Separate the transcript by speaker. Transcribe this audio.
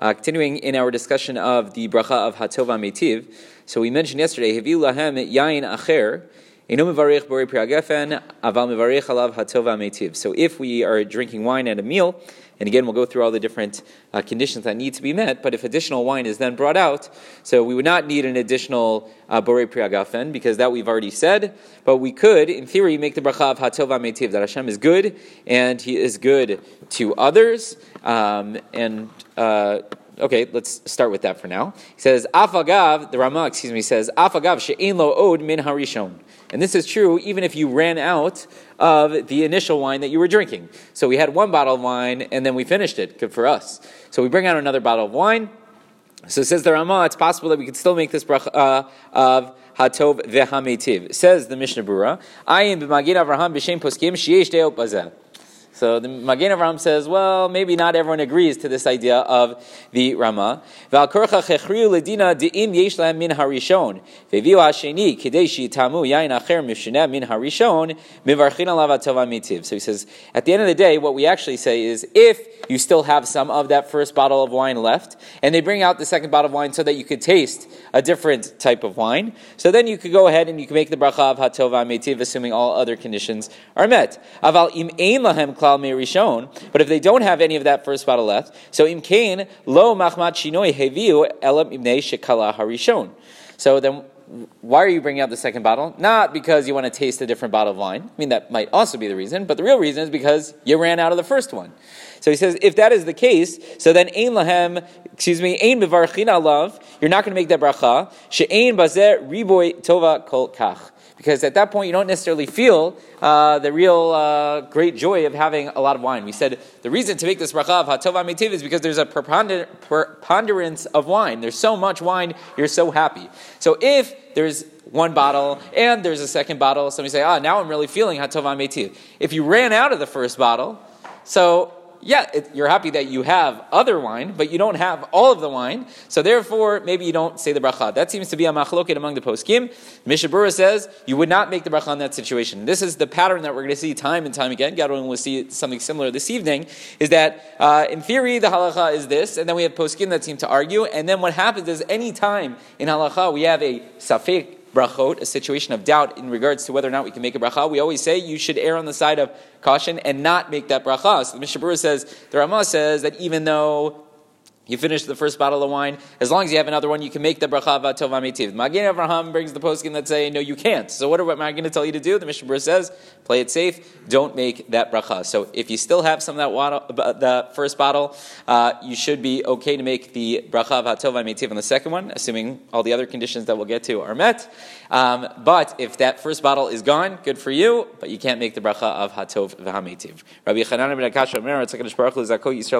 Speaker 1: Uh, continuing in our discussion of the bracha of Hatova Metiv. So we mentioned yesterday, Hevi lahem yain acher. So if we are drinking wine at a meal, and again we'll go through all the different uh, conditions that need to be met, but if additional wine is then brought out, so we would not need an additional uh, borei pri hagafen, because that we've already said, but we could, in theory, make the bracha of hatova metiv, that Hashem is good, and He is good to others, um, and uh, okay, let's start with that for now. He says, Afagav, the Rama, excuse me, says, Afagav she'en lo od min harishon. And this is true even if you ran out of the initial wine that you were drinking. So we had one bottle of wine and then we finished it. Good for us. So we bring out another bottle of wine. So says the Rama, it's possible that we could still make this bracha uh, of Hatov vehametiv. Says the Mishnah Berurah, I am Avraham b'shem poskim sheyesh deot bazeh. So the Magen Avraham says, well, maybe not everyone agrees to this idea of the Rama. So he says, at the end of the day, what we actually say is, if you still have some of that first bottle of wine left, and they bring out the second bottle of wine so that you could taste a different type of wine, so then you could go ahead and you can make the bracha of hatova metiv, assuming all other conditions are met. Aval im klal but if they don't have any of that first bottle left, so im kain lo machmat shinoi heviu elam imnei shekala harishon. So then why are you bringing out the second bottle? Not because you want to taste a different bottle of wine. I mean, that might also be the reason, but the real reason is because you ran out of the first one. So he says, if that is the case, so then ein lahem, excuse me, ein mevarchina love, you're not going to make that bracha. She'ein bazer riboy tova kol kach because at that point you don't necessarily feel uh, the real uh, great joy of having a lot of wine. We said the reason to make this bracha of hatova metiv is because there's a preponderance of wine. There's so much wine, you're so happy. So if there's one bottle and there's a second bottle, somebody say, ah, now I'm really feeling hatova metiv. If you ran out of the first bottle, so yeah, it, you're happy that you have other wine, but you don't have all of the wine. So therefore, maybe you don't say the bracha. That seems to be a machloket among the poskim. Mishnah Berurah says you would not make the bracha in that situation. This is the pattern that we're going to see time and time again. God willing, we'll see something similar this evening. Is that uh, in theory the halacha is this, and then we have poskim that seem to argue, and then what happens is any time in halacha we have a safek brachot, a situation of doubt in regards to whether or not we can make a bracha, we always say you should err on the side of caution and not make that bracha. So the Mishnah Berurah says, the Ramah says that even though you finish the first bottle of wine. As long as you have another one, you can make the bracha tov amitiv. Magen Avraham brings the poskim that say, no, you can't. So what am I going to tell you to do? The Mishnah says, play it safe. Don't make that bracha. So if you still have some of that water, the first bottle, uh, you should be okay to make the bracha tov amitiv on the second one, assuming all the other conditions that we'll get to are met. Um, but if that first bottle is gone, good for you, but you can't make the bracha of hatov v'hametiv. Rabbi Chanan ben Akash